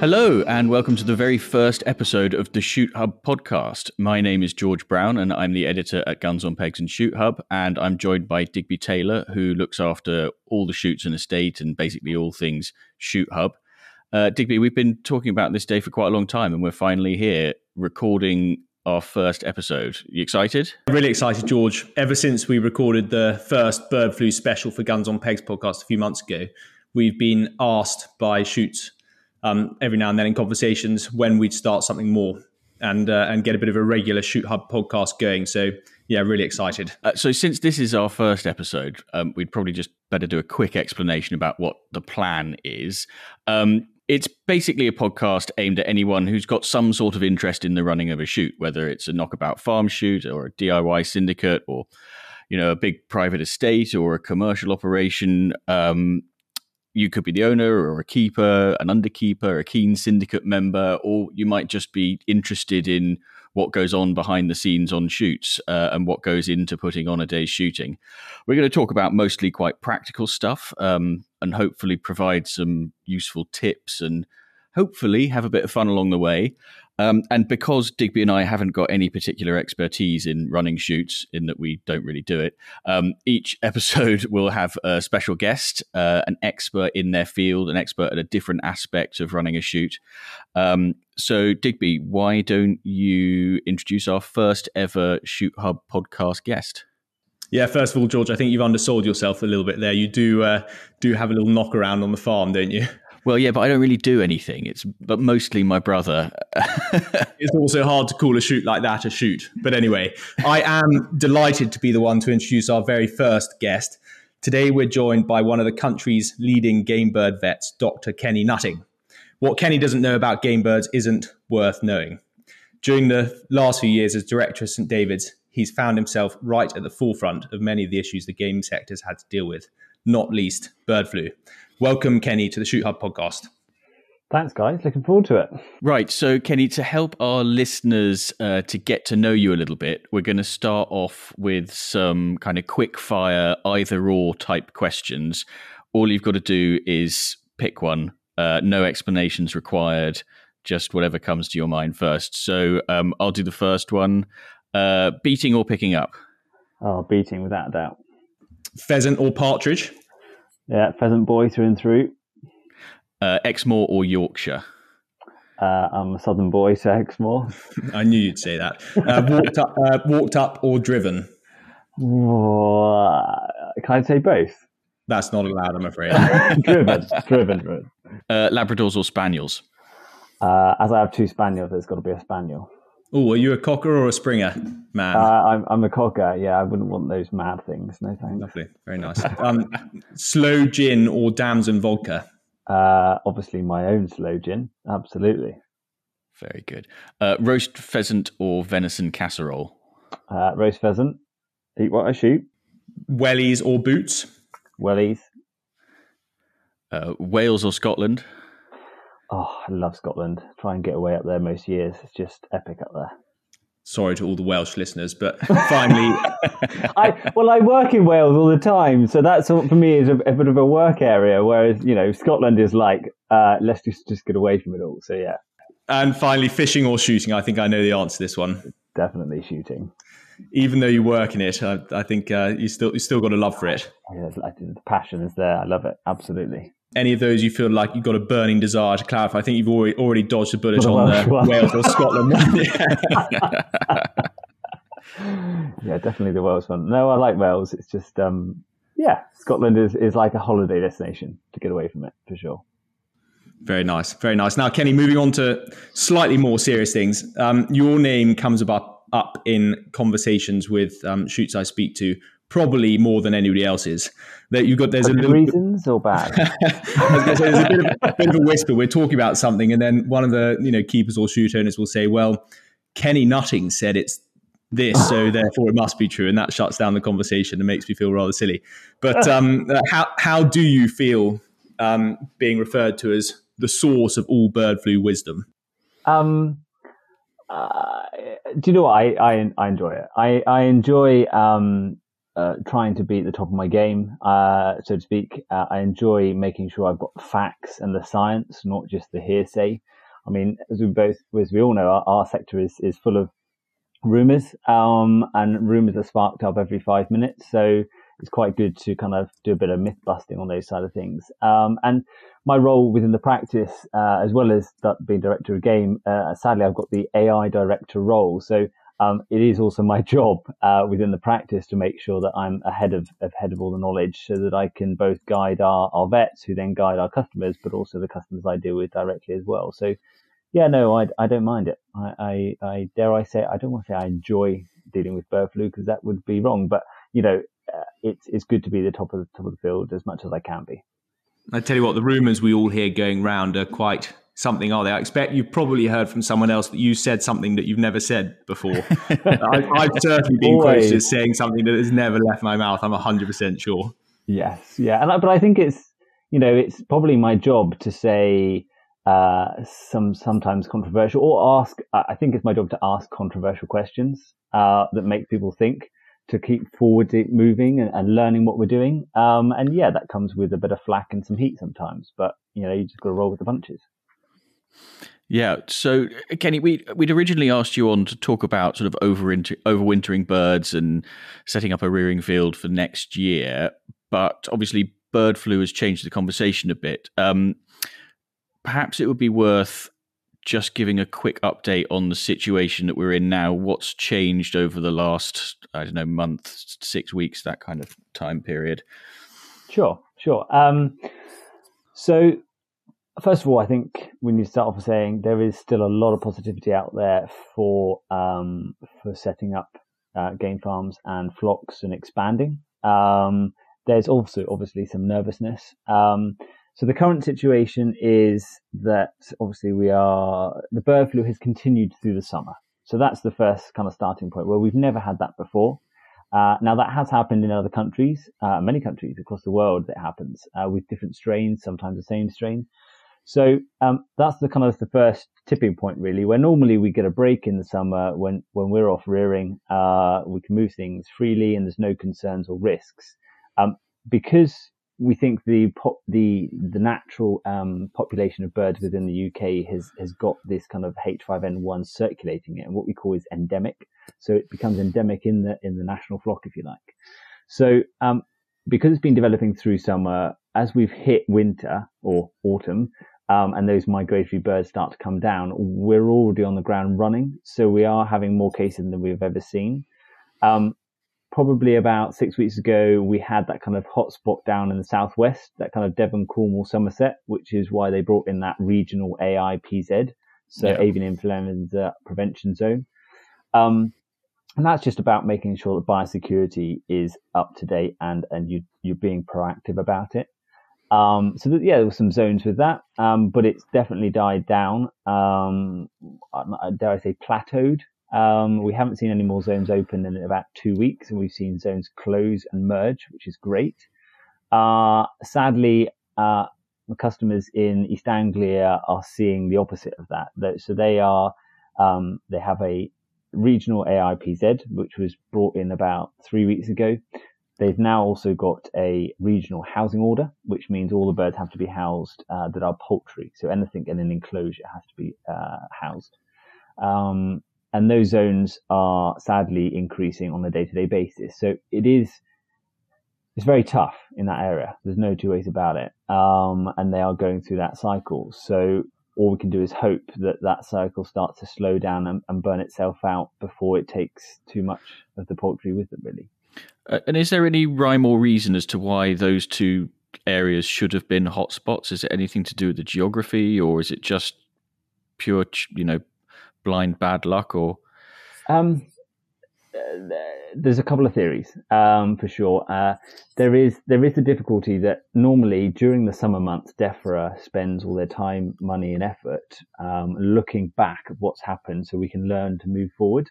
Hello, and welcome to the very first episode of the Shoot Hub podcast. My name is George Browne, and I'm the editor at Guns on Pegs and Shoot Hub. And I'm joined by Digby Taylor, who looks after all the shoots and estate and basically all things Shoot Hub. Uh, Digby, we've been talking about this day for quite a long time, and we're finally here recording our first episode. You excited? Really excited, George. Ever since we recorded the first bird flu special for Guns on Pegs podcast a few months ago, we've been asked by shoots um, every now and then in conversations when we'd start something more and uh, and get a bit of a regular Shoot Hub podcast going. So yeah, really excited. Uh, so since this is our first episode, um, we'd probably just better do a quick explanation about what the plan is. Um, it's basically a podcast aimed at anyone who's got some sort of interest in the running of a shoot, whether it's a knockabout farm shoot or a DIY syndicate or you know a big private estate or a commercial operation. Um, you could be the owner or a keeper, an underkeeper, a keen syndicate member, or you might just be interested in what goes on behind the scenes on shoots uh, and what goes into putting on a day's shooting. We're going to talk about mostly quite practical stuff um, and hopefully provide some useful tips and hopefully have a bit of fun along the way. Um, and because Digby and I haven't got any particular expertise in running shoots, in that we don't really do it, um, each episode will have a special guest, uh, an expert in their field, an expert at a different aspect of running a shoot. Um, so, Digby, why don't you introduce our first ever Shoot Hub podcast guest? Yeah, first of all, George, I think you've undersold yourself a little bit there. You do uh, do have a little knock around on the farm, don't you? Well, yeah, but I don't really do anything. It's but mostly my brother. it's also hard to call a shoot like that a shoot. But anyway, I am delighted to be the one to introduce our very first guest. Today, we're joined by one of the country's leading game bird vets, Dr. Kenny Nutting. What Kenny doesn't know about game birds isn't worth knowing. During the last few years as director of St. David's, he's found himself right at the forefront of many of the issues the game sector has had to deal with, not least bird flu. Welcome, Kenny, to the Shoot Hub podcast. Thanks, guys. Looking forward to it. Right. So, Kenny, to help our listeners uh, to get to know you a little bit, we're going to start off with some kind of quick fire, either or type questions. All you've got to do is pick one, uh, no explanations required, just whatever comes to your mind first. So, um, I'll do the first one uh, beating or picking up? Oh, beating without a doubt. Pheasant or partridge? Yeah, pheasant boy through and through. Uh, Exmoor or Yorkshire? Uh, I'm a southern boy, so Exmoor. I knew you'd say that. Uh, walked up, uh, walked up or driven? Uh, can I say both? That's not allowed, I'm afraid. driven, driven, driven. Uh, Labradors or Spaniels? Uh, as I have two Spaniels, there's got to be a Spaniel. Oh, are you a cocker or a springer, man? Uh, I'm, I'm a cocker. Yeah, I wouldn't want those mad things. No thanks. Lovely, very nice. Um, sloe gin or damson vodka? Uh, obviously, my own sloe gin. Absolutely. Very good. Uh, roast pheasant or venison casserole? Uh, roast pheasant. Eat what I shoot. Wellies or boots? Wellies. Uh, Wales or Scotland? Oh, I love Scotland. Try and get away up there most years. It's just epic up there. Sorry to all the Welsh listeners, but finally, I well, I work in Wales all the time, so that's for me is a, a, bit of a work area. Whereas you know, Scotland is like, uh, let's just just get away from it all. So yeah. And finally, fishing or shooting? I think I know the answer to this one. Definitely shooting. Even though you work in it, I, I think uh, you still you still got a love for it. Yeah, the passion is there. I love it absolutely any of those you feel like you've got a burning desire to clarify? I think you've already, already dodged a bullet on the one. Wales or Scotland one. yeah. definitely the Wales one. No, I like Wales. It's just, um, yeah, Scotland is, is like a holiday destination to get away from it for sure. Very nice, very nice. Now, Kenny, moving on to slightly more serious things. Um, your name comes up up in conversations with um, shoots I speak to probably more than anybody else's. That you've got there's For a little reasons or bad. say, there's a bit, of, a bit of a whisper. We're talking about something, and then one of the you know keepers or shoot owners will say, "Well, Kenny Nutting said it's this, so therefore it must be true," and that shuts down the conversation and makes me feel rather silly. But um, uh, how how do you feel um, being referred to as the source of all bird flu wisdom? Um, uh, do you know what I, I, I enjoy it? I I enjoy um, uh, trying to be at the top of my game, uh, so to speak. Uh, I enjoy making sure I've got facts and the science, not just the hearsay. I mean, as we both, as we all know, our, our sector is, is full of rumors, um, and rumors are sparked up every five minutes. So it's quite good to kind of do a bit of myth busting on those side of things. Um, and my role within the practice, uh, as well as being director of game, uh, sadly, I've got the AI director role. So um, it is also my job uh, within the practice to make sure that I'm ahead of ahead of all the knowledge, so that I can both guide our, our vets, who then guide our customers, but also the customers I deal with directly as well. So, yeah, no, I, I don't mind it. I, I, I dare I say I don't want to say I enjoy dealing with bird flu because that would be wrong, but you know, uh, it's it's good to be the top of the top of the field as much as I can be. I tell you what, the rumours we all hear going round are quite something, are they? I expect you've probably heard from someone else that you said something that you've never said before. I, have certainly been quoted as saying something that has never left my mouth. I'm 100% sure. Yes, yeah. And, but I think it's, you know, it's probably my job to say uh, some sometimes controversial or ask, I think it's my job to ask controversial questions uh, that make people think to keep forward moving and, and learning what we're doing. Um, and yeah, that comes with a bit of flack and some heat sometimes, but you know, you just got to roll with the punches. Yeah. So, Kenny, we we'd originally asked you on to talk about sort of overwinter, overwintering birds and setting up a rearing field for next year, but obviously bird flu has changed the conversation a bit. Um, perhaps it would be worth just giving a quick update on the situation that we're in now. What's changed over the last, I don't know, month, six weeks, that kind of time period? Sure, sure. Um, so First of all, I think we need to start off saying there is still a lot of positivity out there for um, for setting up uh, game farms and flocks and expanding. Um, there's also obviously some nervousness. Um, so the current situation is that obviously we are the bird flu has continued through the summer. So that's the first kind of starting point where we've never had that before. Uh, now that has happened in other countries, uh, many countries across the world. That happens uh, with different strains, sometimes the same strain. So um, that's the kind of the first tipping point, really, where normally we get a break in the summer when when we're off rearing, uh, we can move things freely and there's no concerns or risks. Um, because we think the pop, the the natural um, population of birds within the UK has has got this kind of H5N1 circulating it, and what we call is endemic. So it becomes endemic in the in the national flock, if you like. So um, because it's been developing through summer, as we've hit winter or autumn, um, and those migratory birds start to come down, we're already on the ground running. So we are having more cases than we've ever seen. Um, probably about six weeks ago, we had that kind of hotspot down in the southwest, that kind of Devon, Cornwall, Somerset, which is why they brought in that regional AIPZ, so yeah. avian influenza prevention zone. Um, and that's just about making sure that biosecurity is up to date and, and you, you're being proactive about it. Um, so yeah, there were some zones with that, um, but it's definitely died down. Um, dare I say plateaued? Um, we haven't seen any more zones open in about two weeks, and we've seen zones close and merge, which is great. Uh, sadly, uh, the customers in East Anglia are seeing the opposite of that. So they are um, they have a regional AIPZ, which was brought in about three weeks ago. They've now also got a regional housing order, which means all the birds have to be housed uh, that are poultry. So anything in an enclosure has to be uh, housed. Um, and those zones are sadly increasing on a day-to-day basis. So it is it's very tough in that area. There's no two ways about it. Um, and they are going through that cycle. So all we can do is hope that that cycle starts to slow down and, and burn itself out before it takes too much of the poultry with it, really. Uh, and is there any rhyme or reason as to why those two areas should have been hotspots? Is it anything to do with the geography, or is it just pure, you know, blind bad luck? Or um, there's a couple of theories um, for sure. Uh, there is there is a difficulty that normally during the summer months, DEFRA spends all their time, money, and effort um, looking back at what's happened, so we can learn to move forward.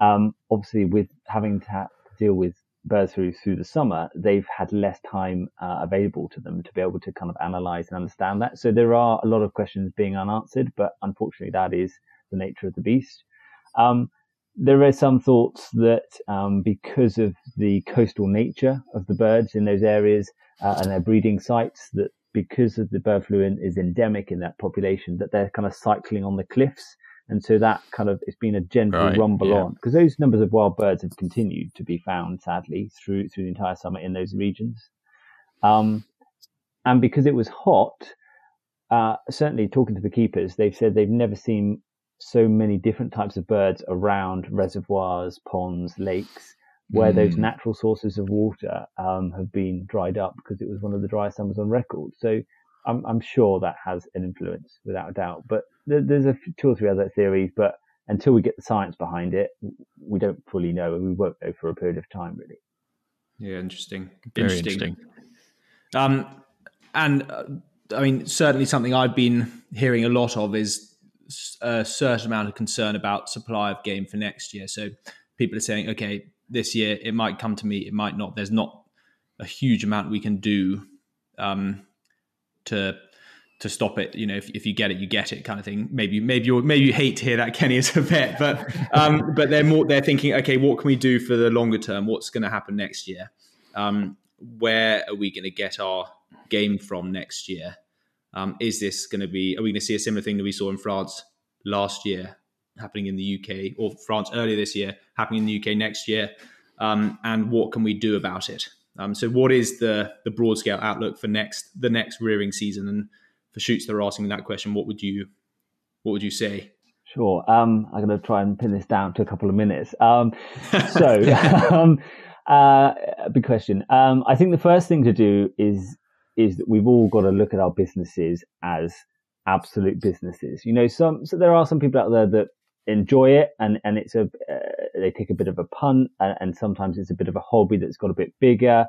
Um, obviously, with having to, ha- to deal with birds through through the summer, they've had less time uh, available to them to be able to kind of analyze and understand that. So there are a lot of questions being unanswered, but unfortunately, that is the nature of the beast. Um, there are some thoughts that um, because of the coastal nature of the birds in those areas uh, and their breeding sites, that because of the bird flu in, is endemic in that population, that they're kind of cycling on the cliffs. And so that kind of, it's been a gentle right, rumble yeah. on because those numbers of wild birds have continued to be found, sadly, through, through the entire summer in those regions. Um, and because it was hot, uh, certainly talking to the keepers, they've said they've never seen so many different types of birds around reservoirs, ponds, lakes, where mm. those natural sources of water um, have been dried up because it was one of the driest summers on record. So I'm, I'm sure that has an influence without a doubt. But there, there's a two or three other theories, but until we get the science behind it, we don't fully know, and we won't know for a period of time, really. Yeah, interesting. Very interesting. interesting. Um, and uh, I mean, certainly something I've been hearing a lot of is a certain amount of concern about supply of game for next year. So people are saying, okay, this year it might come to me, it might not. There's not a huge amount we can do um, to to stop it. You know, if, if you get it, you get it, kind of thing. Maybe maybe you maybe you hate to hear that, Kenny, as a vet, but um, but they're more they're thinking, okay, what can we do for the longer term? What's going to happen next year? Um, where are we going to get our game from next year? Um, is this going to be? Are we going to see a similar thing that we saw in France last year happening in the UK, or France earlier this year happening in the UK next year? Um, and what can we do about it? Um, so, what is the the broad scale outlook for next the next rearing season? And for shoots that are asking that question, what would you what would you say? Sure. Um, I'm going to try and pin this down to a couple of minutes. Um, so, um, uh, big question. Um, I think the first thing to do is is that we've all got to look at our businesses as absolute businesses. You know, some so there are some people out there that enjoy it and and it's a uh, they take a bit of a punt and, and, sometimes it's a bit of a hobby that's got a bit bigger.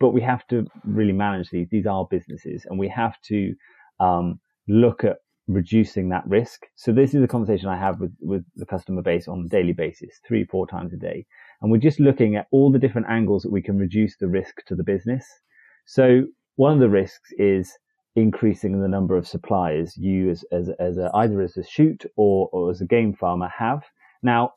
But we have to really manage these. These are businesses, and we have to um, look at reducing that risk. So this is a conversation I have with with the customer base on a daily basis, three four times a day, and we're just looking at all the different angles that we can reduce the risk to the business. So one of the risks is increasing the number of suppliers you as, as, as a, either as a shoot or, or as a game farmer have. Now,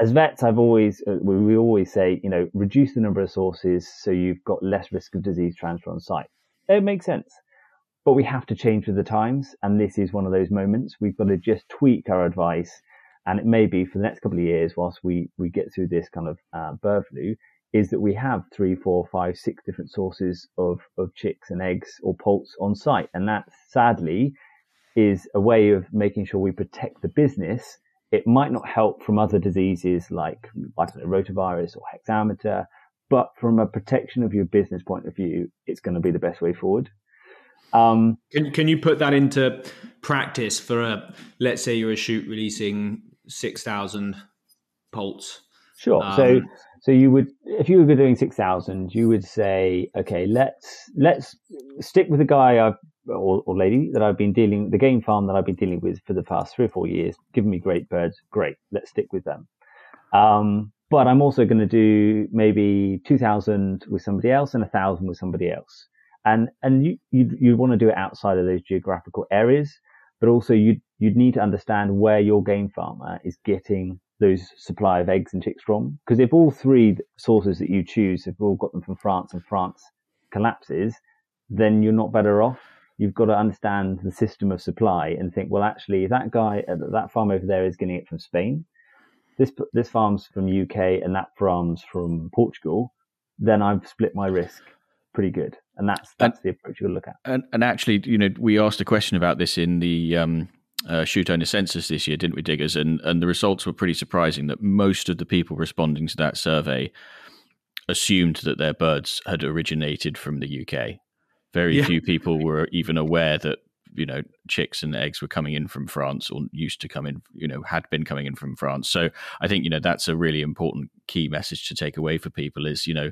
as vets, I've always, uh, we always say, you know, reduce the number of sources so you've got less risk of disease transfer on site. It makes sense. But we have to change with the times. And this is one of those moments. We've got to just tweak our advice. And it may be for the next couple of years, whilst we, we get through this kind of uh, bird flu, is that we have three, four, five, six different sources of, of chicks and eggs or poults on site. And that sadly is a way of making sure we protect the business. It might not help from other diseases like, like rotavirus or hexamita, but from a protection of your business point of view, it's going to be the best way forward. Um, can, can you put that into practice for a, let's say you're a shoot releasing 6,000 poults? Sure. Um, so so you would, if you were doing six thousand, you would say, okay, let's let's stick with the guy I've or, or, lady that I've been dealing, the game farm that I've been dealing with for the past three or four years, giving me great birds. Great, let's stick with them. Um, but I'm also going to do maybe two thousand with somebody else and a thousand with somebody else. And and you you you want to do it outside of those geographical areas, but also you you'd need to understand where your game farmer is getting those supply of eggs and chicks from. Because if all three sources that you choose have all got them from France and France collapses, then you're not better off. You've got to understand the system of supply and think, well, actually, that guy, uh, that farm over there is getting it from Spain. This this farm's from UK and that farm's from Portugal. Then I've split my risk pretty good, and that's that's and, the approach you'll look at. And, and actually, you know, we asked a question about this in the um, uh, shoot owner census this year, didn't we, Diggers? And and the results were pretty surprising. That most of the people responding to that survey assumed that their birds had originated from the UK. Very yeah. few people were even aware that you know chicks and eggs were coming in from France or used to come in, you know, had been coming in from France. So I think you know that's a really important key message to take away for people is you know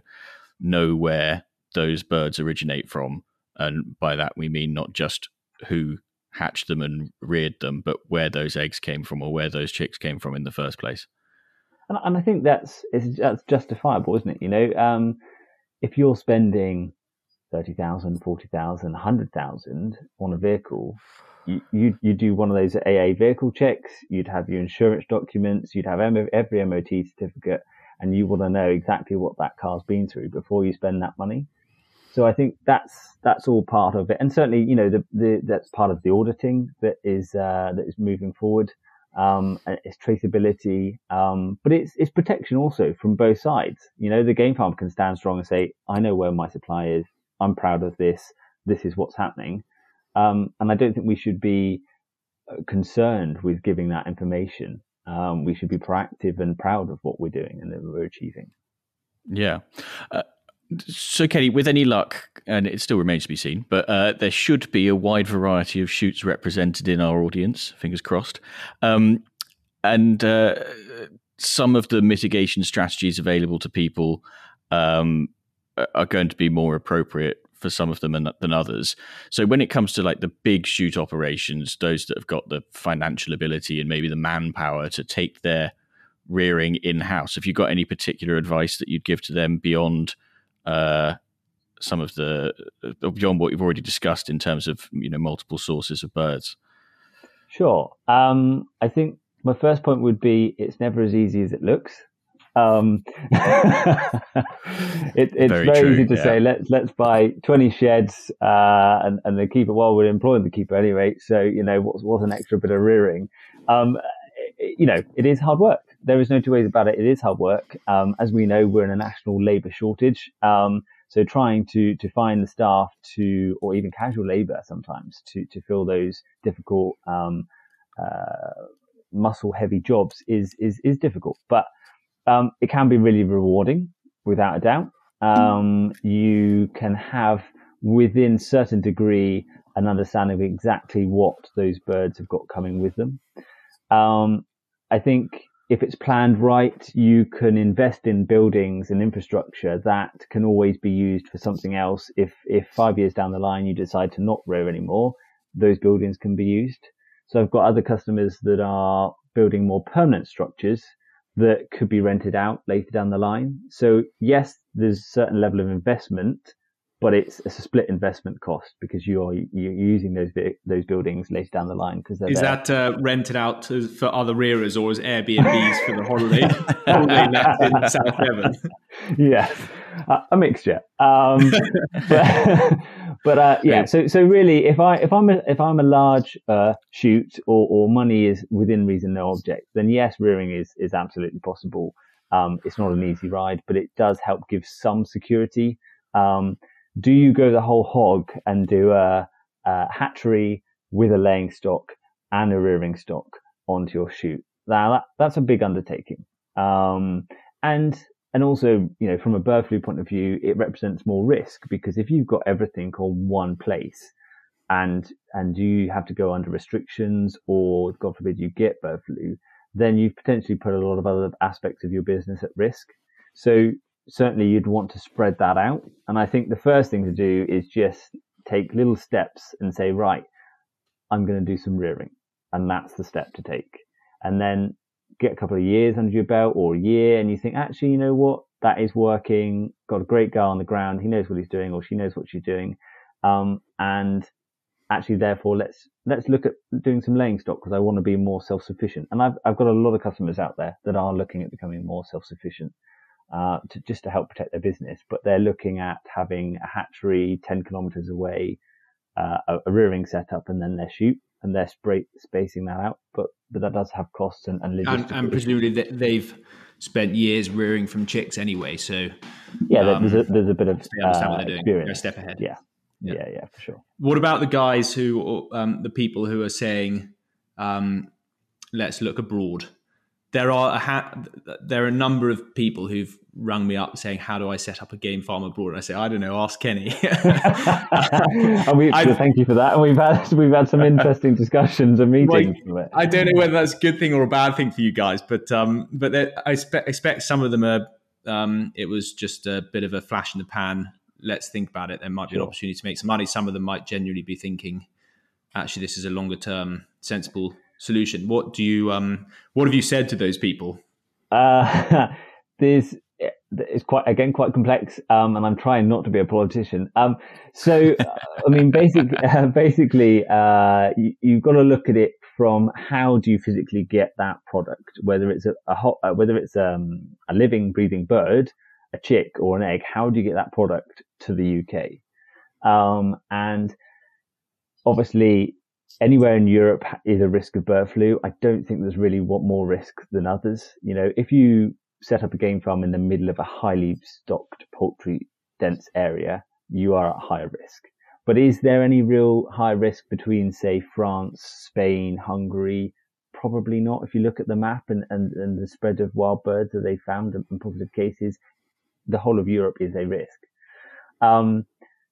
know where those birds originate from, and by that we mean not just who hatched them and reared them, but where those eggs came from or where those chicks came from in the first place. And, and I think that's that's justifiable, isn't it? You know, um, if you're spending 30,000, 40,000, 100,000 on a vehicle, you you do one of those AA vehicle checks. You'd have your insurance documents. You'd have every MOT certificate, and you want to know exactly what that car's been through before you spend that money. So I think that's that's all part of it, and certainly you know the, the that's part of the auditing that is uh, that is moving forward. Um, it's traceability, um, but it's it's protection also from both sides. You know, the game farm can stand strong and say, "I know where my supply is. I'm proud of this. This is what's happening," um, and I don't think we should be uh, concerned with giving that information. Um, we should be proactive and proud of what we're doing and that we're achieving. Yeah. Uh, so, Kenny, with any luck, and it still remains to be seen, but uh, there should be a wide variety of shoots represented in our audience. Fingers crossed. Um, and uh, some of the mitigation strategies available to people um, are going to be more appropriate for some of them than others. So when it comes to like the big shoot operations, those that have got the financial ability and maybe the manpower to take their rearing in house, have you got any particular advice that you'd give to them beyond? Uh, some of the uh, beyond what you've already discussed in terms of you know multiple sources of birds? Sure. Um, I think my first point would be it's never as easy as it looks. Um, it, it's very, very easy to yeah. say let's let's buy 20 sheds uh, and and the keeper. Well, we're employing the keeper anyway, so you know what's what's an extra bit of rearing. Um, you know, it is hard work there is no two ways about it. It is hard work. Um, as we know, we're in a national labour shortage. Um, so trying to to find the staff to, or even casual labour sometimes to to fill those difficult um, uh, muscle heavy jobs is is is difficult. But um, it can be really rewarding, without a doubt. Um, you can have within certain degree an understanding of exactly what those birds have got coming with them. Um, I think if it's planned right, you can invest in buildings and infrastructure that can always be used for something else. If, if five years down the line you decide to not row anymore, those buildings can be used. So I've got other customers that are building more permanent structures that could be rented out later down the line. So yes, there's a certain level of investment, but it's, it's a split investment cost because you're you're using those those buildings later down the line because is there. that uh, rented out to, for other rearers or is Airbnbs for the holiday holiday in South Devon? Yes, uh, a mixture. Um, but but uh, yeah, so so really, if I if I'm a, if I'm a large uh, shoot or, or money is within reason, no object, then yes, rearing is is absolutely possible. Um, it's not an easy ride, but it does help give some security. Um, do you go the whole hog and do a, a hatchery with a laying stock and a rearing stock onto your shoot? Now that, that's a big undertaking. Um, and and also, you know, from a bird flu point of view, it represents more risk because if you've got everything on one place and and you have to go under restrictions or God forbid you get bird flu, then you've potentially put a lot of other aspects of your business at risk. So certainly you'd want to spread that out. And I think the first thing to do is just take little steps and say, right, I'm going to do some rearing. And that's the step to take. And then get a couple of years under your belt or a year and you think, actually, you know what? That is working. Got a great guy on the ground. He knows what he's doing or she knows what she's doing. Um, and actually, therefore, let's, let's look at doing some laying stock because I want to be more self-sufficient. And I've, I've got a lot of customers out there that are looking at becoming more self-sufficient uh, to, just to help protect their business. But they're looking at having a hatchery 10 kilometers away, uh, a, a, rearing setup, and then their shoot, and they're spray, spacing that out. But but that does have costs and and, and, and presumably they've spent years rearing from chicks anyway. So yeah, um, there's a, there's a bit of uh, what they're doing. Experience. They're a step ahead. Yeah. yeah. yeah, yeah, for sure. What about the guys who, um, the people who are saying, um, "Let's look abroad"? There are a ha- there are a number of people who've rung me up saying, "How do I set up a game farm abroad?" And I say, "I don't know. Ask Kenny." and we, thank you for that. And we've had we've had some interesting discussions and meetings. I don't know whether that's a good thing or a bad thing for you guys, but um, but I expect, expect some of them are. Um, it was just a bit of a flash in the pan. Let's think about it. There might be sure. an opportunity to make some money. Some of them might genuinely be thinking, actually, this is a longer term, sensible solution. What do you um what have you said to those people? Uh, there's it's quite again quite complex, um, and I'm trying not to be a politician. Um, so, I mean, basically, uh, basically, uh, you, have got to look at it from how do you physically get that product, whether it's a, a hot, uh, whether it's um, a living, breathing bird, a chick, or an egg. How do you get that product to the UK? Um, and obviously, anywhere in Europe is a risk of bird flu. I don't think there's really what more risk than others. You know, if you set up a game farm in the middle of a highly stocked poultry dense area, you are at higher risk. But is there any real high risk between, say, France, Spain, Hungary? Probably not. If you look at the map and, and, and the spread of wild birds that they found in positive cases, the whole of Europe is a risk. Um,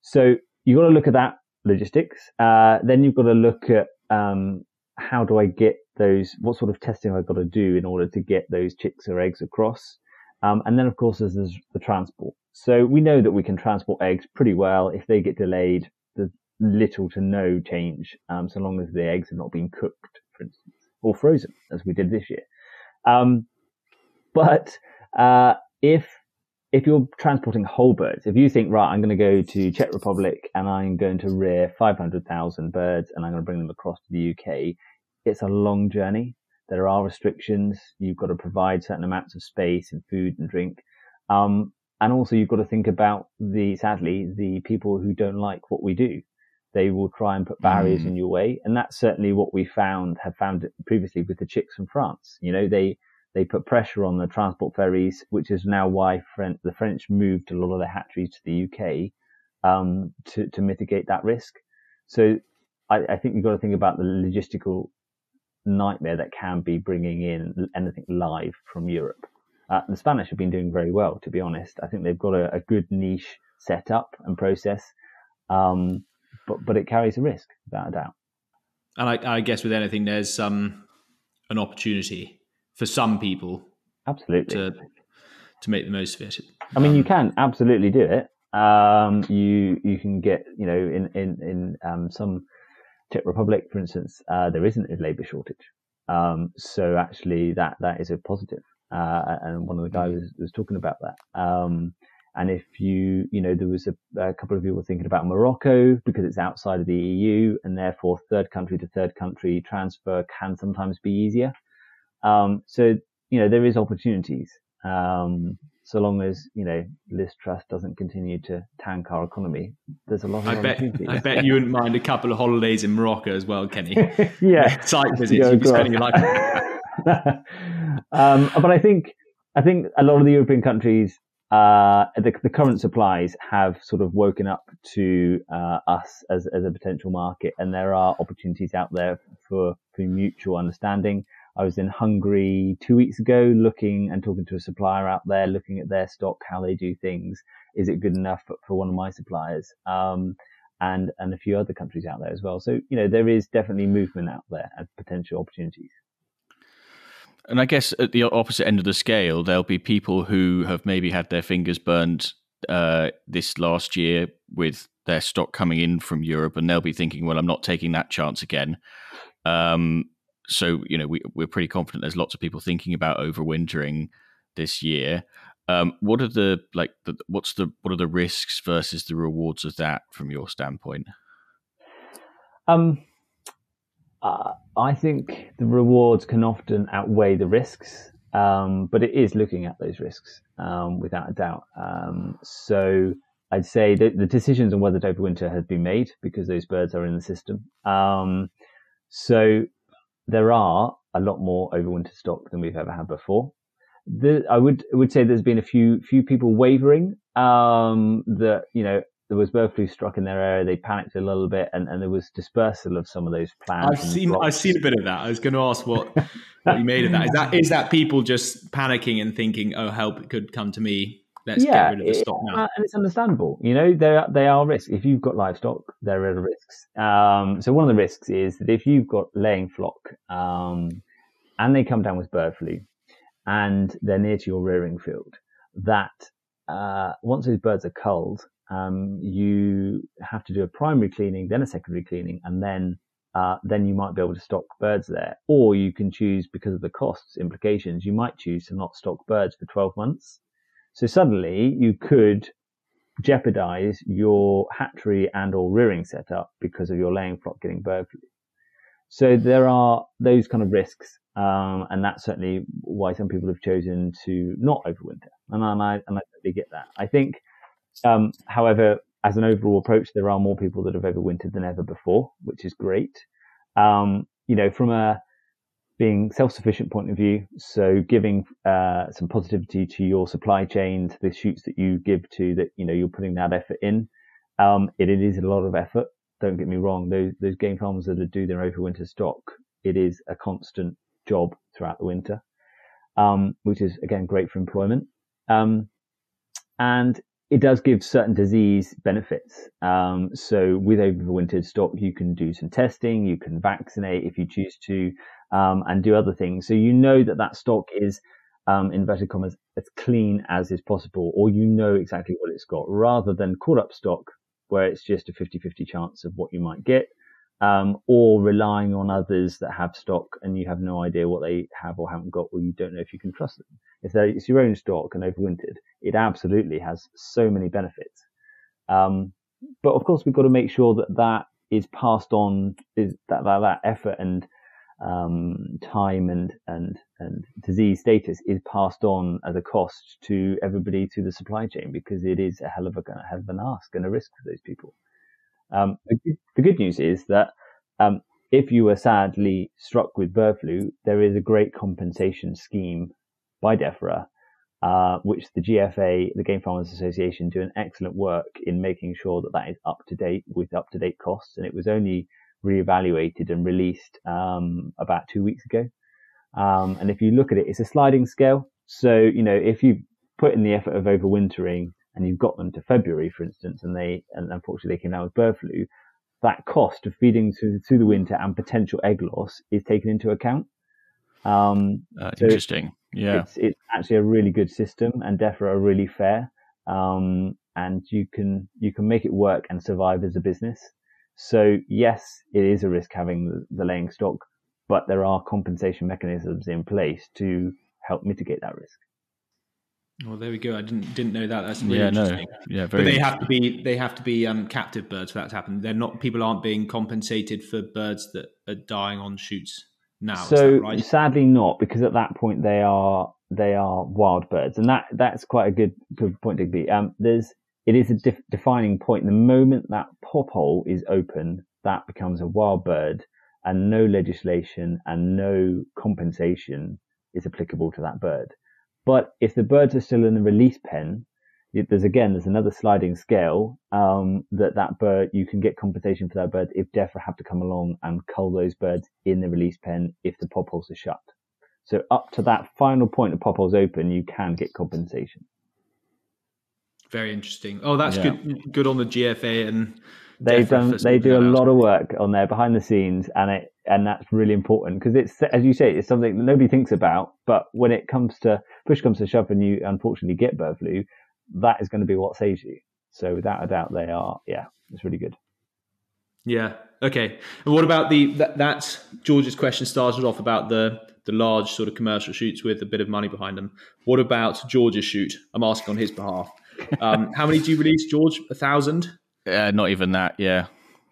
so you've got to look at that logistics. Uh, then you've got to look at um, how do I get those, what sort of testing I've got to do in order to get those chicks or eggs across. Um, and then, of course, there's, the transport. So we know that we can transport eggs pretty well. If they get delayed, there's little to no change, um, so long as the eggs have not been cooked, for instance, or frozen, as we did this year. Um, but uh, if if you're transporting whole birds, if you think, right, I'm going to go to Czech Republic and I'm going to rear 500,000 birds and I'm going to bring them across to the UK, it's a long journey. There are restrictions. You've got to provide certain amounts of space and food and drink. Um, and also you've got to think about the, sadly, the people who don't like what we do. They will try and put barriers mm. in your way. And that's certainly what we found, have found previously with the chicks from France. You know, they, they put pressure on the transport ferries, which is now why French, the French moved a lot of their hatcheries to the UK um, to to mitigate that risk. So I, I think you've got to think about the logistical nightmare that can be bringing in anything live from Europe. Uh, the Spanish have been doing very well, to be honest. I think they've got a, a good niche set up and process, um, but but it carries a risk without a doubt. And I, I guess with anything, there's um, an opportunity for some people. Absolutely. To, to make the most of it. I mean, you can absolutely do it. Um, you you can get you know in in in um, some Czech Republic, for instance, uh, there isn't a labour shortage. Um, so actually, that that is a positive. Uh, and one of the guys was, was talking about that. Um, and if you, you know, there was a, a, couple of people thinking about Morocco because it's outside of the EU and therefore third country to third country transfer can sometimes be easier. Um, so, you know, there is opportunities. Um, so long as, you know, Liz Truss doesn't continue to tank our economy, there's a lot of I bet, I bet you wouldn't mind a couple of holidays in Morocco as well, Kenny. yeah. Site visits, you'd be spending your life. um, but I think, I think a lot of the European countries uh, the, the, current supplies have sort of woken up to uh, us as, as a potential market, and there are opportunities out there for, for mutual understanding. I was in Hungary two weeks ago looking and talking to a supplier out there, looking at their stock, how they do things. Is it good enough for, one of my suppliers? Um, and, and a few other countries out there as well. So, you know, there is definitely movement out there and potential opportunities. And I guess at the opposite end of the scale, there'll be people who have maybe had their fingers burned uh, this last year with their stock coming in from Europe, and they'll be thinking, "Well, I'm not taking that chance again." Um, so you know we, we're pretty confident there's lots of people thinking about overwintering this year. Um, what are the like the, what's the what are the risks versus the rewards of that from your standpoint? Um uh, i think the rewards can often outweigh the risks um, but it is looking at those risks um, without a doubt. Um, so I'd say the decisions on whether to overwinter has been made because those birds are in the system. Um, so there are a lot more overwinter stock than we've ever had before. The, I would would say there's been a few few people wavering. Um, that you know there was bird flu struck in their area. They panicked a little bit, and, and there was dispersal of some of those plans. I've seen I've seen a bit of that. I was going to ask what what you made of that. Is that is that people just panicking and thinking, "Oh, help! It could come to me." Let's yeah, get rid of the stock now. and it's understandable. You know, there they are risks. If you've got livestock, there are risks. Um, so one of the risks is that if you've got laying flock um, and they come down with bird flu and they're near to your rearing field, that uh, once those birds are culled, um, you have to do a primary cleaning, then a secondary cleaning, and then uh, then you might be able to stock birds there. Or you can choose, because of the costs implications, you might choose to not stock birds for 12 months So suddenly you could jeopardize your hatchery and or rearing setup because of your laying flock getting bird flu. So there are those kind of risks, um, and that's certainly why some people have chosen to not overwinter, and I and I totally get that. I think, um, however, as an overall approach, there are more people that have overwintered than ever before, which is great. Um, you know, from a being self-sufficient point of view, so giving uh, some positivity to your supply chain, to the shoots that you give to that, you know, you're putting that effort in. Um, it, it is a lot of effort. Don't get me wrong. Those those game farmers that do their overwinter stock, it is a constant job throughout the winter, um, which is again great for employment. Um, and it does give certain disease benefits. Um, so with overwintered stock, you can do some testing, you can vaccinate if you choose to, um, and do other things. So you know that that stock is, um, inverted commas, as clean as is possible, or you know exactly what it's got, rather than caught up stock where it's just a 50-50 chance of what you might get um, or relying on others that have stock and you have no idea what they have or haven't got, or you don't know if you can trust them. If it's your own stock and overwintered, it absolutely has so many benefits. Um, but of course, we've got to make sure that that is passed on, is that that, that effort and um, time and and and disease status is passed on as a cost to everybody through the supply chain because it is a hell of a, a hell of an ask and a risk for those people. Um, the, good news is that um, if you were sadly struck with bird flu, there is a great compensation scheme by DEFRA, uh, which the GFA, the Game Farmers Association, do an excellent work in making sure that that is up to date with up to date costs. And it was only reevaluated and released um, about two weeks ago. Um, and if you look at it, it's a sliding scale. So, you know, if you put in the effort of overwintering and you've got them to February, for instance, and they and unfortunately they came down with bird flu, that cost of feeding through, through the winter and potential egg loss is taken into account. Um, uh, so interesting. Yeah, it's, it's, actually a really good system, and DEFRA are really fair. Um, and you can you can make it work and survive as a business. So yes, it is a risk having the, the laying stock, but there are compensation mechanisms in place to help mitigate that risk. Well, there we go. I didn't didn't know that. That's really yeah, interesting. No. Yeah, very. But they have to be they have to be um, captive birds for that to happen. They're not people aren't being compensated for birds that are dying on shoots now. So right? sadly not, because at that point they are they are wild birds, and that that's quite a good good point, Digby. Um, there's it is a def- defining point. The moment that pop hole is open, that becomes a wild bird, and no legislation and no compensation is applicable to that bird. But if the birds are still in the release pen, there's again there's another sliding scale um, that that bird you can get compensation for that bird if DEFRA have to come along and cull those birds in the release pen if the pop holes are shut. So up to that final point of pop holes open, you can get compensation. Very interesting. Oh, that's yeah. good. Good on the GFA and they've done. They do a lot of work on there behind the scenes, and it and that's really important because it's as you say, it's something that nobody thinks about. But when it comes to push comes to shove, and you unfortunately get bird flu, that is going to be what saves you. So without a doubt, they are. Yeah, it's really good. Yeah. Okay. And what about the that, that's George's question started off about the the large sort of commercial shoots with a bit of money behind them. What about George's shoot? I'm asking on his behalf. Um, how many do you release, George? A thousand? Uh, not even that. Yeah,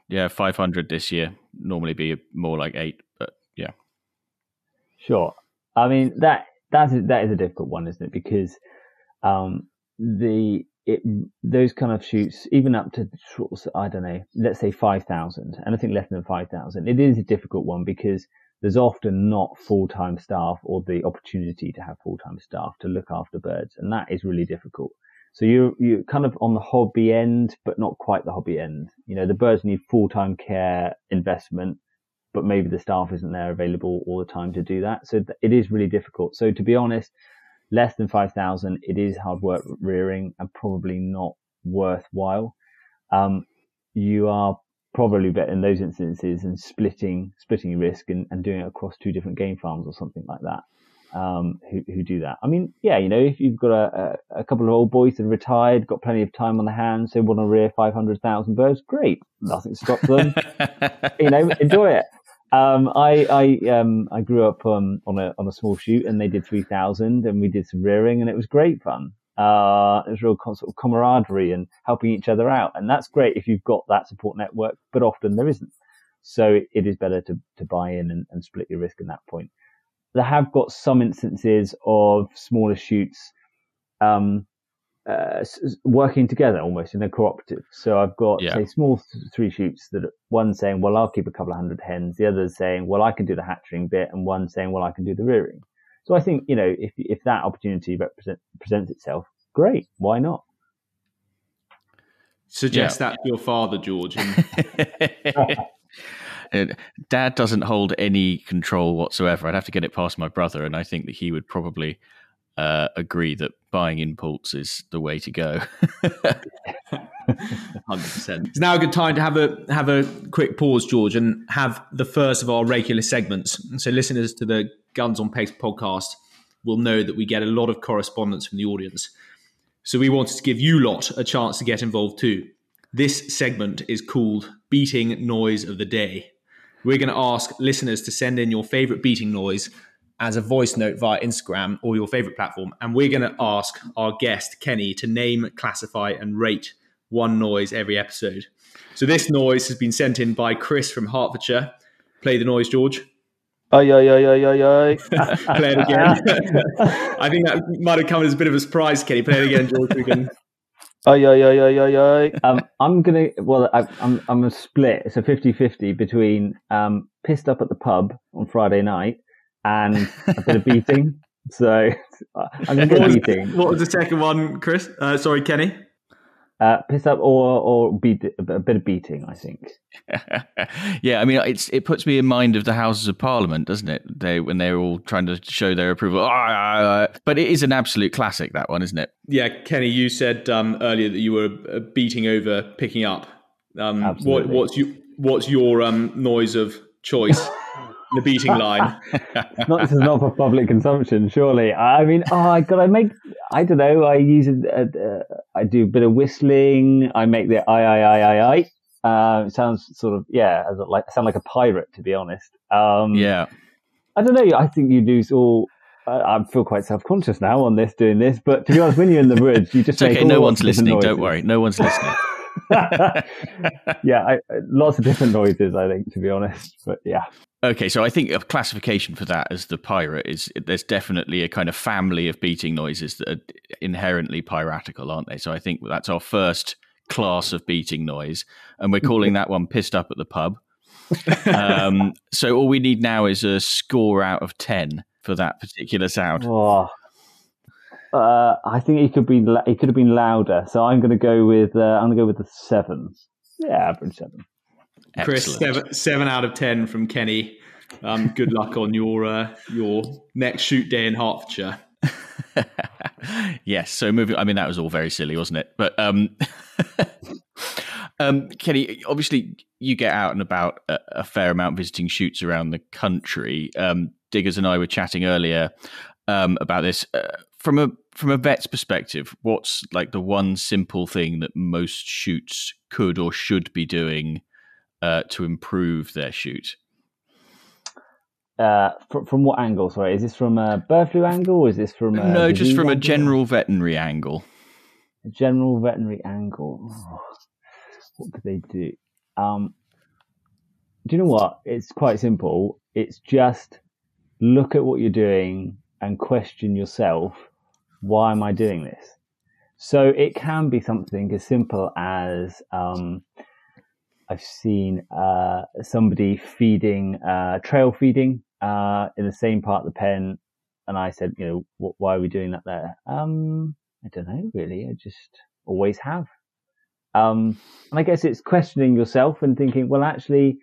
yeah, five hundred this year. Normally be more like eight, but yeah. Sure. I mean that that's that is a difficult one, isn't it? Because um, the it, those kind of shoots, even up to I don't know, let's say five thousand, anything less than five thousand, it is a difficult one because there's often not full time staff or the opportunity to have full time staff to look after birds, and that is really difficult. So you're, you're kind of on the hobby end, but not quite the hobby end. You know, the birds need full-time care investment, but maybe the staff isn't there available all the time to do that. So it is really difficult. So to be honest, less than 5,000, it is hard work rearing and probably not worthwhile. Um, you are probably better in those instances and splitting, splitting risk and, and doing it across two different game farms or something like that um, who, who do that. I mean, yeah, you know, if you've got a, a, couple of old boys that are retired, got plenty of time on their hands, they want to rear 500,000 birds, great. Nothing stops them. you know, enjoy it. Um, I, I, um, I grew up, um, on a, on a small shoot and they did 3,000 and we did some rearing and it was great fun. Uh, was real sort of camaraderie and helping each other out. And that's great if you've got that support network, but often there isn't. So it is better to, to buy in and, and split your risk in that point. There have got some instances of smaller shoots, um, uh, working together almost in a cooperative. So I've got yeah. say small th- three shoots that one saying, well, I'll keep a couple of hundred hens. The other saying, well, I can do the hatching bit, and one saying, well, I can do the rearing. So I think, you know, if, if that opportunity represent, presents itself, great. Why not? Suggest yeah. that to your father, George. And... Dad doesn't hold any control whatsoever. I'd have to get it past my brother, and I think that he would probably uh, agree that buying impulse is the way to go. Hundred percent. It's now a good time to have a have a quick pause, George, and have the first of our regular segments. So, listeners to the Guns on Pegs podcast will know that we get a lot of correspondence from the audience. So, we wanted to give you lot a chance to get involved too. This segment is called Beating Noise of the Day. We're going to ask listeners to send in your favorite beating noise as a voice note via Instagram or your favorite platform. And we're going to ask our guest, Kenny, to name, classify, and rate one noise every episode. So this noise has been sent in by Chris from Hertfordshire. Play the noise, George. Ay, ay, ay, ay, ay, ay. Play it again. I think that might have come as a bit of a surprise, Kenny. Play it again, George. We can. Ay, ay, ay, ay, ay, ay. Um, I'm going to, well, I, I'm, I'm a split. It's a 50 50 between um, pissed up at the pub on Friday night and a bit of beating. So I'm going to go beating. What was the second one, Chris? Uh, sorry, Kenny. Uh, piss up or or beat a bit of beating, I think. yeah, I mean, it's it puts me in mind of the Houses of Parliament, doesn't it? They when they're all trying to show their approval. Ah, ah, ah. But it is an absolute classic, that one, isn't it? Yeah, Kenny, you said um, earlier that you were uh, beating over picking up. Um, what, what's you what's your um, noise of choice? the beating line. not, this is not for public consumption, surely. I mean, oh God, I make, I don't know, I use it, uh, I do a bit of whistling. I make the I, I, I, I, I. Uh, it sounds sort of, yeah, as like, I sound like a pirate, to be honest. Um, yeah. I don't know. I think you lose all. I feel quite self-conscious now on this, doing this. But to be honest, when you're in the woods, you just okay. No one's listening. Don't worry. No one's listening. yeah, I, lots of different noises. I think, to be honest. But yeah. Okay, so I think a classification for that as the pirate is there's definitely a kind of family of beating noises that are inherently piratical, aren't they? So I think that's our first class of beating noise, and we're calling that one "pissed up at the pub." um, so all we need now is a score out of ten for that particular sound. Oh. Uh, I think it could be it could have been louder. So I'm going to go with uh, I'm going to go with the seven. Yeah, average seven. Chris, seven, seven out of ten from Kenny. Um, good luck on your uh, your next shoot day in Hertfordshire. yes. So moving. I mean, that was all very silly, wasn't it? But um, um, Kenny, obviously, you get out and about a, a fair amount, visiting shoots around the country. Um, Diggers and I were chatting earlier um, about this uh, from a from a vet's perspective. What's like the one simple thing that most shoots could or should be doing uh, to improve their shoot? Uh, from, from what angle? Sorry, is this from a bird flu angle, or is this from a no, just from angle? a general veterinary angle? A general veterinary angle. Oh, what could they do? Um, do you know what? It's quite simple. It's just look at what you're doing and question yourself. Why am I doing this? So it can be something as simple as um, I've seen uh, somebody feeding, uh, trail feeding uh, in the same part of the pen. And I said, you know, why are we doing that there? Um, I don't know, really. I just always have. Um, and I guess it's questioning yourself and thinking, well, actually,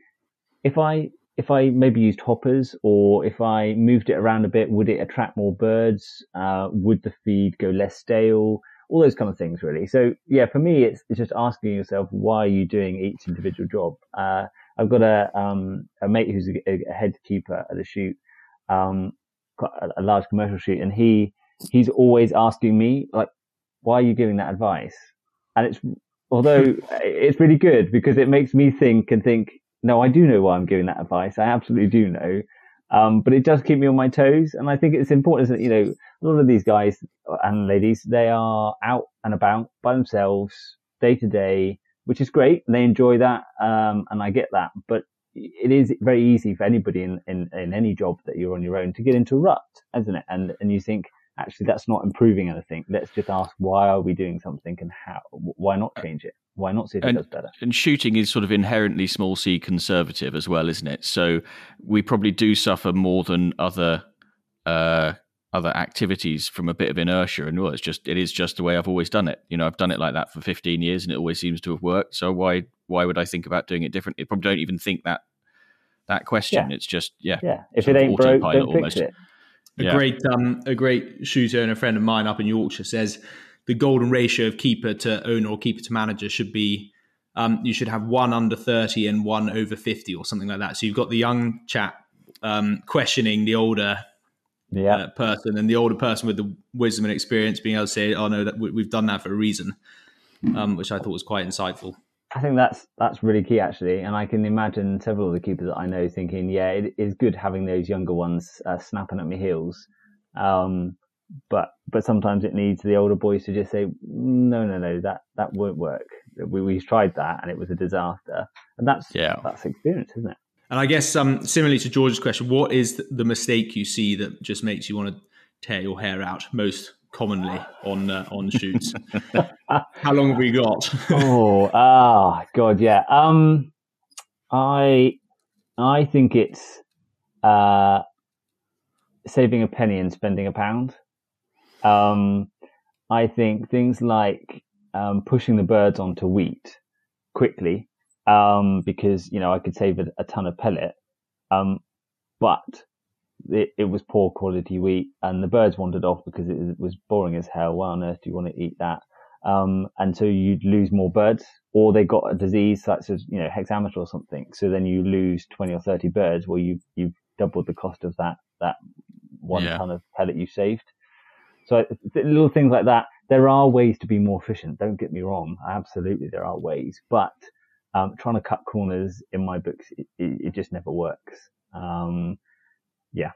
if I if I maybe used hoppers or if I moved it around a bit, would it attract more birds? Uh, would the feed go less stale? all those kind of things really. So yeah, for me, it's, it's just asking yourself, why are you doing each individual job? Uh, I've got a, um, a mate who's a, a, head keeper at a shoot, um, a, a large commercial shoot and he, he's always asking me like, why are you giving that advice? And it's, although it's really good because it makes me think and think, no, I do know why I'm giving that advice. I absolutely do know. Um, but it does keep me on my toes, and I think it's important that you know a lot of these guys and ladies they are out and about by themselves day to day, which is great. They enjoy that, um, and I get that. But it is very easy for anybody in, in, in any job that you're on your own to get into a rut, isn't it? And and you think actually that's not improving anything. Let's just ask why are we doing something and how? Why not change it? Why not see if and, it does better? And shooting is sort of inherently small c conservative as well, isn't it? So we probably do suffer more than other uh, other activities from a bit of inertia. And well, it's just it is just the way I've always done it. You know, I've done it like that for 15 years, and it always seems to have worked. So why why would I think about doing it differently? Probably don't even think that that question. Yeah. It's just yeah, yeah. If it ain't broke, don't almost. fix it. A yeah. great um, a great shooter and a friend of mine up in Yorkshire says the golden ratio of keeper to owner or keeper to manager should be um, you should have one under 30 and one over 50 or something like that. So you've got the young chap um, questioning the older yeah. uh, person and the older person with the wisdom and experience being able to say, oh no, that we've done that for a reason, um, which I thought was quite insightful. I think that's that's really key actually, and I can imagine several of the keepers that I know thinking, yeah, it is good having those younger ones uh, snapping at my heels, um, but but sometimes it needs the older boys to just say, no, no, no, that that won't work. We we tried that and it was a disaster, and that's yeah. that's experience, isn't it? And I guess um, similarly to George's question, what is the mistake you see that just makes you want to tear your hair out most commonly on uh, on shoots. How long have we got? oh, ah, God, yeah. Um, I I think it's uh, saving a penny and spending a pound. Um, I think things like um, pushing the birds onto wheat quickly um, because you know I could save a, a ton of pellet, um, but it, it was poor quality wheat, and the birds wandered off because it was boring as hell. Why on earth do you want to eat that? Um, and so you'd lose more birds, or they got a disease such as you know hexamita or something. So then you lose twenty or thirty birds, where you've you've doubled the cost of that that one yeah. ton of pellet you saved. So little things like that. There are ways to be more efficient. Don't get me wrong. Absolutely, there are ways, but um, trying to cut corners in my books, it, it, it just never works. Um, yeah.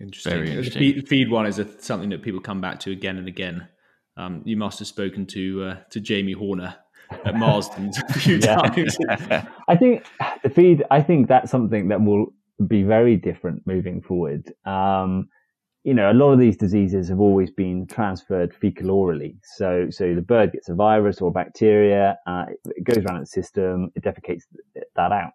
Interesting. Very interesting. The feed, feed one is a, something that people come back to again and again. Um, you must have spoken to uh, to Jamie Horner at Marsden a few times. I think the feed. I think that's something that will be very different moving forward. Um, you know, a lot of these diseases have always been transferred fecal orally. So, so the bird gets a virus or bacteria, uh, it goes around the system, it defecates that out.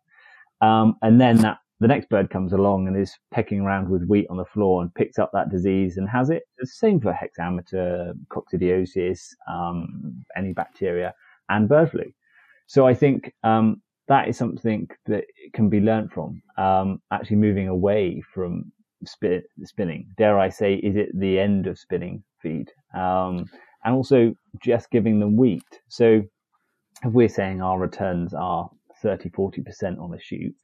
Um, and then that the next bird comes along and is pecking around with wheat on the floor and picks up that disease and has it. It's the same for hexamita, coccidiosis, um, any bacteria, and bird flu. So I think um, that is something that can be learned from. Um, actually, moving away from spin, spinning. Dare I say, is it the end of spinning feed? Um, and also just giving them wheat. So if we're saying our returns are 30, 40% on a shoot,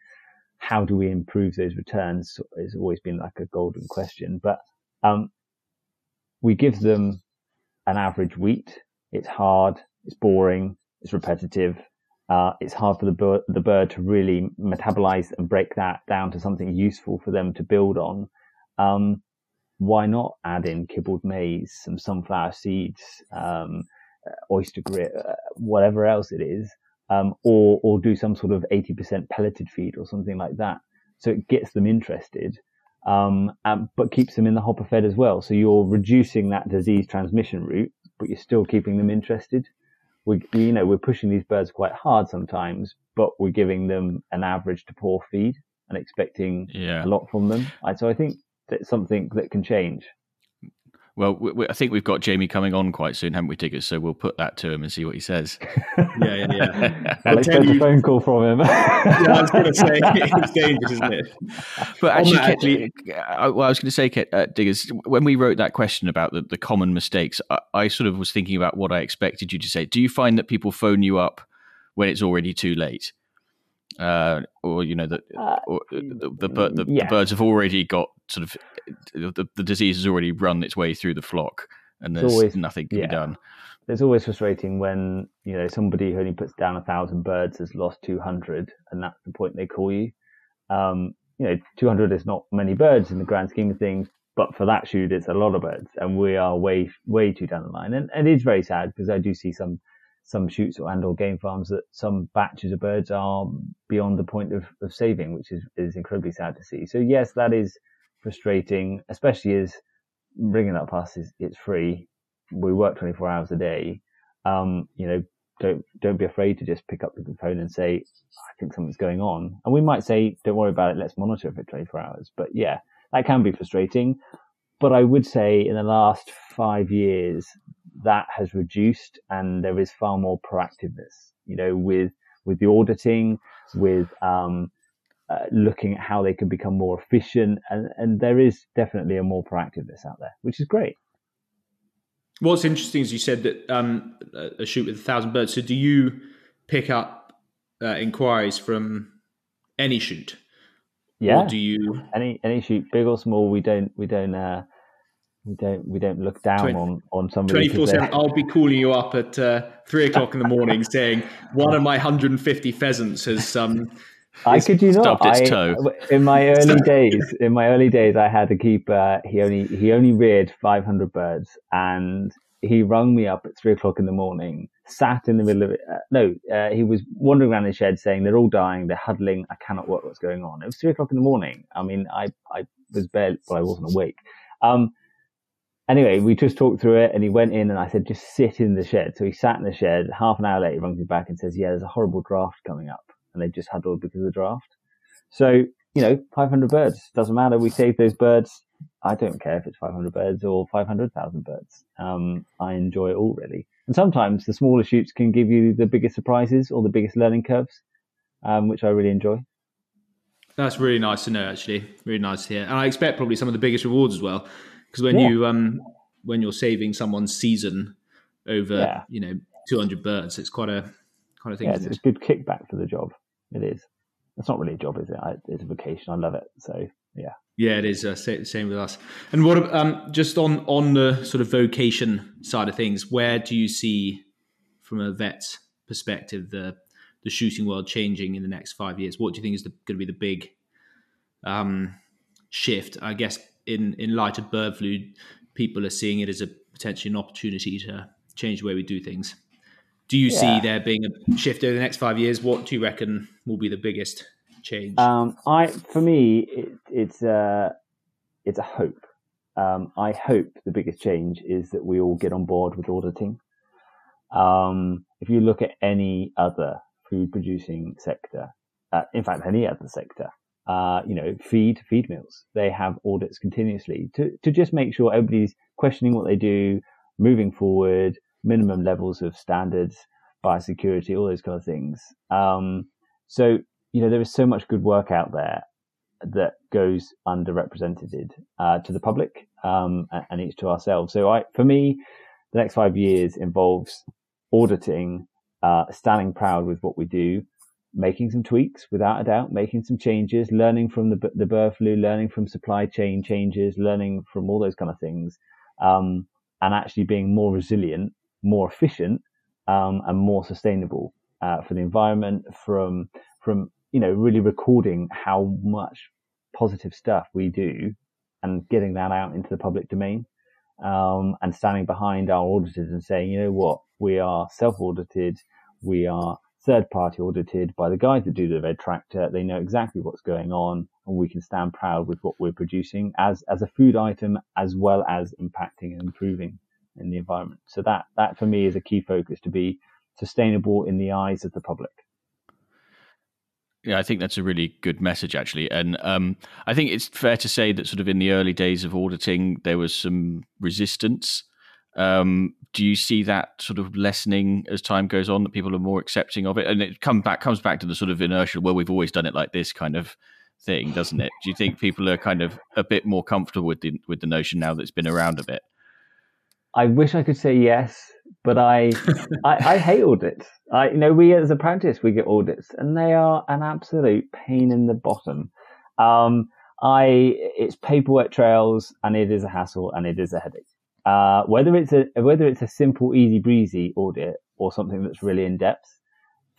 how do we improve those returns has always been like a golden question. But um, we give them an average wheat. It's hard, it's boring, it's repetitive. Uh, it's hard for the bird, the bird to really metabolize and break that down to something useful for them to build on. Um, why not add in kibbled maize, some sunflower seeds, um, oyster grit, uh, whatever else it is, um, or or do some sort of 80% pelleted feed or something like that. So it gets them interested, um, um, but keeps them in the hopper fed as well. So you're reducing that disease transmission route, but you're still keeping them interested. We, you know, we're pushing these birds quite hard sometimes, but we're giving them an average to poor feed and expecting yeah. a lot from them. So I think that's something that can change. Well, we, we, I think we've got Jamie coming on quite soon, haven't we, Diggers? So we'll put that to him and see what he says. yeah, yeah, yeah. I'll expect a phone call from him. yeah, I was going to say it's dangerous, isn't it? But actually, Kit, actually uh, well, I was going to say, Kit, uh, Diggers, when we wrote that question about the, the common mistakes, I, I sort of was thinking about what I expected you to say. Do you find that people phone you up when it's already too late? Uh, or you know that uh, the, the, the, yeah. the, birds have already got sort of the, the disease has already run its way through the flock, and there's always, nothing to yeah. be done. It's always frustrating when you know somebody who only puts down a thousand birds has lost two hundred, and that's the point they call you. Um, you know, 200 is not many birds in the grand scheme of things, but for that shoot, it's a lot of birds, and we are way way too down the line, and, and it is very sad because I do see some some shoots and or game farms that some batches of birds are beyond the point of, of saving, which is, is incredibly sad to see. So yes, that is frustrating, especially as bringing that us is it's free. We work 24 hours a day. Um, you know, don't don't be afraid to just pick up the phone and say, I think something's going on. And we might say, don't worry about it, let's monitor it for 24 hours. But yeah, that can be frustrating. But I would say in the last five years, that has reduced and there is far more proactiveness, you know, with, with the auditing, with, um, uh, looking at how they can become more efficient. And, and there is definitely a more proactiveness out there, which is great. What's interesting is you said that um, a shoot with a thousand birds. So do you pick up uh, inquiries from any shoot? Yeah. Or do you any any shoot, big or small? We don't we don't uh, we don't we don't look down 20, on on somebody. Twenty four seven. I'll be calling you up at uh, three o'clock in the morning, saying one of my hundred and fifty pheasants has um. I could you not. I, in my early days, in my early days, I had a keep. Uh, he only he only reared five hundred birds, and he rung me up at three o'clock in the morning, sat in the middle of it. Uh, no, uh, he was wandering around the shed saying they're all dying, they're huddling. I cannot work what's going on. It was three o'clock in the morning. I mean, I I was barely, well, I wasn't awake. Um, anyway, we just talked through it and he went in and I said, just sit in the shed. So he sat in the shed. Half an hour later, he runs me back and says, yeah, there's a horrible draft coming up. And they just huddled because of the draft. So, you know, 500 birds doesn't matter. We saved those birds. I don't care if it's 500 birds or 500,000 birds. Um, I enjoy it all really. And sometimes the smaller shoots can give you the biggest surprises or the biggest learning curves, um, which I really enjoy. That's really nice to know, actually. Really nice to hear. And I expect probably some of the biggest rewards as well because when yeah. you um when you're saving someone's season over yeah. you know 200 birds, it's quite a kind of thing. Yeah, it's, a good kickback for the job. It is. It's not really a job, is it? I, it's a vacation. I love it. So yeah. Yeah, it is. Uh, same with us. And what um, just on on the sort of vocation side of things, where do you see, from a vet's perspective, the the shooting world changing in the next five years? What do you think is going to be the big um, shift? I guess in in light of bird flu, people are seeing it as a potentially an opportunity to change the way we do things. Do you yeah. see there being a shift over the next five years? What do you reckon will be the biggest change? Um, I, for me, it, it's a, it's a hope. Um, I hope the biggest change is that we all get on board with auditing. Um, if you look at any other food producing sector, uh, in fact, any other sector, uh, you know, feed, feed mills. They have audits continuously to, to just make sure everybody's questioning what they do, moving forward, minimum levels of standards, biosecurity, all those kind of things. Um, so, you know, there is so much good work out there that goes underrepresented uh, to the public um, and, each to ourselves. So, I, for me, the next five years involves auditing, uh, standing proud with what we do, making some tweaks without a doubt, making some changes, learning from the, the bird flu, learning from supply chain changes, learning from all those kind of things, um, and actually being more resilient, more efficient, um, and more sustainable uh, for the environment. From from you know really recording how much positive stuff we do and getting that out into the public domain. Um, and standing behind our auditors and saying, you know what, we are self audited, we are third party audited by the guys that do the red tractor. They know exactly what's going on and we can stand proud with what we're producing as, as a food item as well as impacting and improving in the environment. So that, that for me is a key focus to be sustainable in the eyes of the public. Yeah, I think that's a really good message, actually. And um, I think it's fair to say that, sort of, in the early days of auditing, there was some resistance um, do you see that sort of lessening as time goes on? That people are more accepting of it, and it come back comes back to the sort of inertial, Well, we've always done it like this kind of thing, doesn't it? Do you think people are kind of a bit more comfortable with the with the notion now that it's been around a bit? I wish I could say yes, but I, I, I hate audits. I, you know, we as apprentice we get audits, and they are an absolute pain in the bottom. Um, I, it's paperwork trails, and it is a hassle, and it is a headache. Uh, whether it's a whether it's a simple, easy breezy audit or something that's really in depth,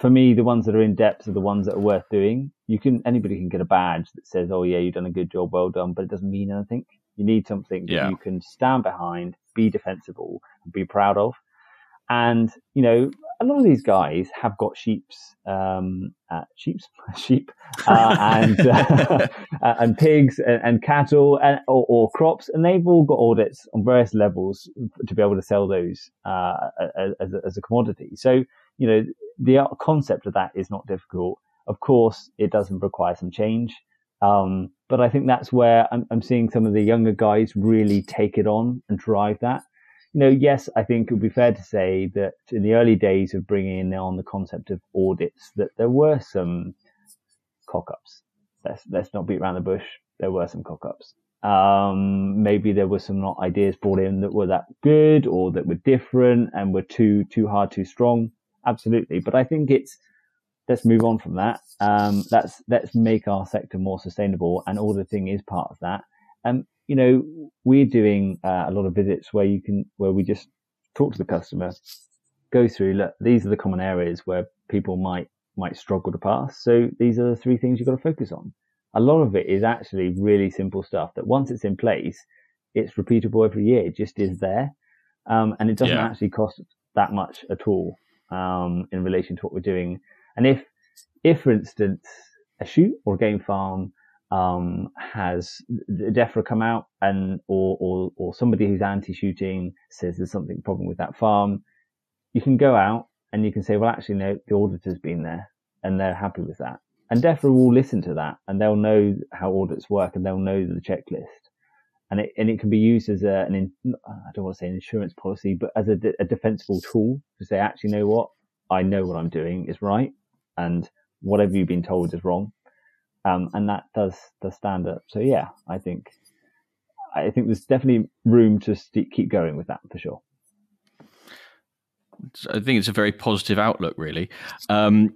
for me, the ones that are in depth are the ones that are worth doing. You can anybody can get a badge that says, "Oh yeah, you've done a good job, well done," but it doesn't mean anything. You need something that Yeah. you can stand behind, be defensible, and be proud of. And you know, a lot of these guys have got sheep's, um, uh, sheep's, sheep, uh, and uh, and pigs and, and cattle and or, or crops, and they've all got audits on various levels to be able to sell those uh, as, a, as a commodity. So you know, the concept of that is not difficult. Of course, it doesn't require some change. Um, but I think that's where I'm, I'm seeing some of the younger guys really take it on and drive that. You know, yes, I think it would be fair to say that in the early days of bringing on the concept of audits, that there were some cock ups. Let's, let's not beat around the bush. There were some cock ups. Um, maybe there were some not ideas brought in that were that good or that were different and were too, too hard, too strong. Absolutely. But I think it's, let's move on from that. Um, let's, let's make our sector more sustainable and auditing is part of that. Um, you know, we're doing uh, a lot of visits where you can, where we just talk to the customer, go through, look, these are the common areas where people might, might struggle to pass. So these are the three things you've got to focus on. A lot of it is actually really simple stuff that once it's in place, it's repeatable every year. It just is there. Um, and it doesn't Yeah. actually cost that much at all, um, in relation to what we're doing. And if, if for instance, a shoot or a game farm um, has the DEFRA come out and or, or or somebody who's anti-shooting says there's something problem with that farm, you can go out and you can say, well, actually, no, the auditor's been there and they're happy with that. And DEFRA will listen to that and they'll know how audits work and they'll know the checklist. And it, and it can be used as a, an, in, I don't want to say an insurance policy, but as a, a defensible tool to say, actually, know what? I know what I'm doing is right and whatever you've been told is wrong um, and that does does stand up. So yeah, I think I think there's definitely room to st- keep going with that for sure. I think it's a very positive outlook, really. Um,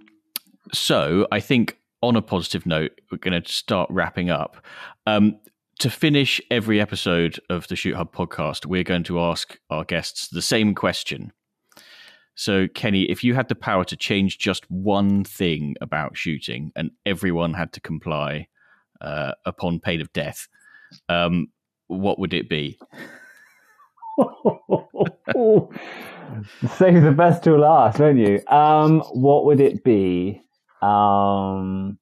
so I think on a positive note, we're going to start wrapping up. Um, to finish every episode of the Shoot Hub podcast, we're going to ask our guests the same question. So, Kenny, if you had the power to change just one thing about shooting and everyone had to comply uh, upon pain of death, um, what would it be? Save the best till last, won't you? Um, what would it be? Um,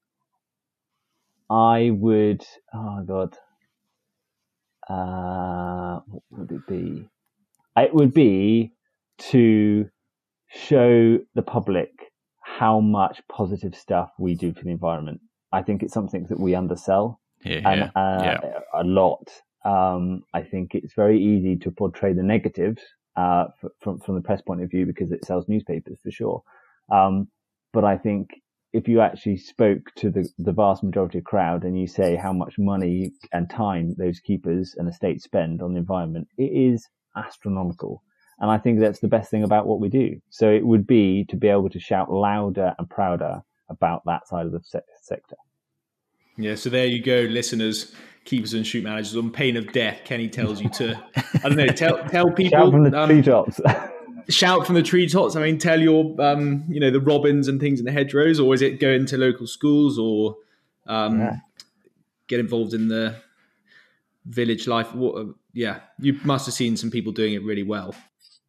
I would. Oh God. Uh, what would it be? It would be to show the public how much positive stuff we do for the environment. I think it's something that we undersell Here, and uh, yeah. a lot. Um, I think it's very easy to portray the negatives uh, f- from from the press point of view because it sells newspapers for sure. Um, but I think if you actually spoke to the, the vast majority of crowd and you say how much money and time those keepers and estates spend on the environment, it is astronomical. And I think that's the best thing about what we do. So it would be to be able to shout louder and prouder about that side of the se- sector. Yeah, so there you go, listeners, keepers and shoot managers. On pain of death, Kenny tells you to, I don't know, tell tell people, Shout from the um, treetops. shout from the treetops. I mean, tell your, um, you know, the robins and things in the hedgerows, or is it go into local schools, or um, Yeah. get involved in the village life? What, uh, yeah, you must have seen some people doing it really well.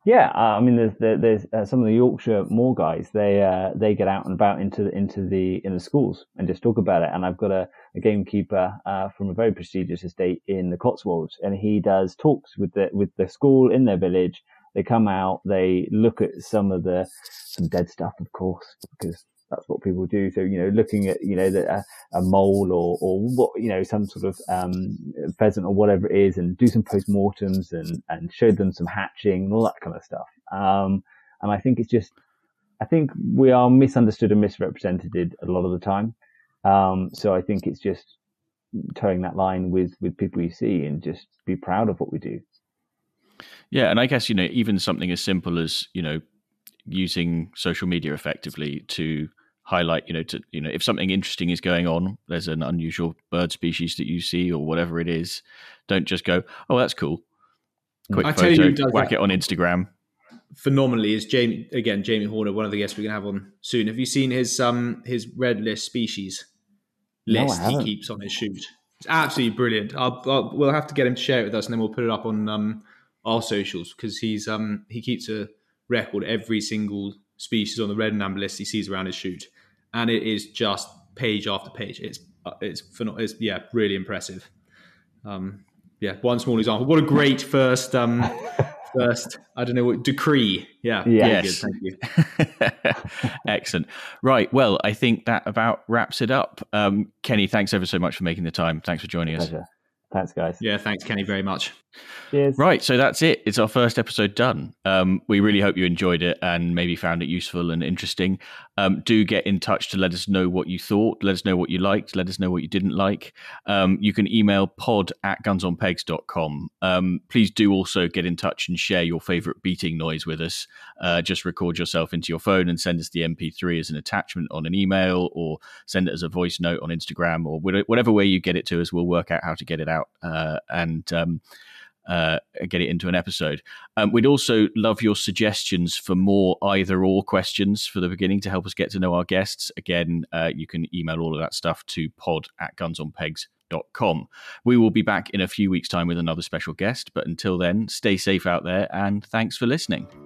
Yeah, uh, I mean, there's there- there's uh, some of the Yorkshire Moor guys. They uh, they get out and about into the, into the in the schools and just talk about it. And I've got a, a gamekeeper uh, from a very prestigious estate in the Cotswolds, and he does talks with the with the school in their village. They come out, they look at some of the some dead stuff, of course, because that's what people do. So you know, looking at you know the, a, a mole or or what you know some sort of um, pheasant or whatever it is, and do some postmortems and and show them some hatching and all that kind of stuff. Um, and I think it's just, I think we are misunderstood and misrepresented a lot of the time. Um, so I think it's just toeing that line with with people you see and just be proud of what we do. Yeah, and I guess you know even something as simple as you know using social media effectively to highlight you know to you know if something interesting is going on, there's an unusual bird species that you see or whatever it is, don't just go, oh that's cool, quick I tell you photo, who does whack that. it on Instagram. phenomenally is Jamie again. Jamie Horner, one of the guests we're gonna have on soon. Have you seen his um his red list species list No, he keeps on his shoot? It's absolutely brilliant. I'll, I'll, we'll have to get him to share it with us, and then we'll put it up on um our socials because he's um he keeps a record every single species on the red and amber list he sees around his shoot, and it is just page after page. It's uh, it's phenom- It's yeah, really impressive. Um, yeah, one small example. What a great first um first I don't know what decree. Yeah, Yeah. very Yes. good, thank you. Excellent. Right. Well, I think that about wraps it up. Um, Kenny, thanks ever so much for making the time. Thanks for joining us. Thanks, guys. Yeah, thanks, Kenny, very much. Cheers. Right, so that's it. It's our first episode done. Um, we really hope you enjoyed it and maybe found it useful and interesting. Um, do get in touch to let us know what you thought. Let us know what you liked. Let us know what you didn't like. Um, you can email pod at gunsonpegs.com. Um, please do also get in touch and share your favorite beating noise with us. Uh, just record yourself into your phone and send us the MP3 as an attachment on an email or send it as a voice note on Instagram or whatever way you get it to us. We'll work out how to get it out. Uh, and um, uh, get it into an episode. Um, we'd also love your suggestions for more either or questions for the beginning to help us get to know our guests. Again, uh, you can email all of that stuff to pod at gunsonpegs.com. We will be back in a few weeks' time with another special guest, but until then, stay safe out there and thanks for listening.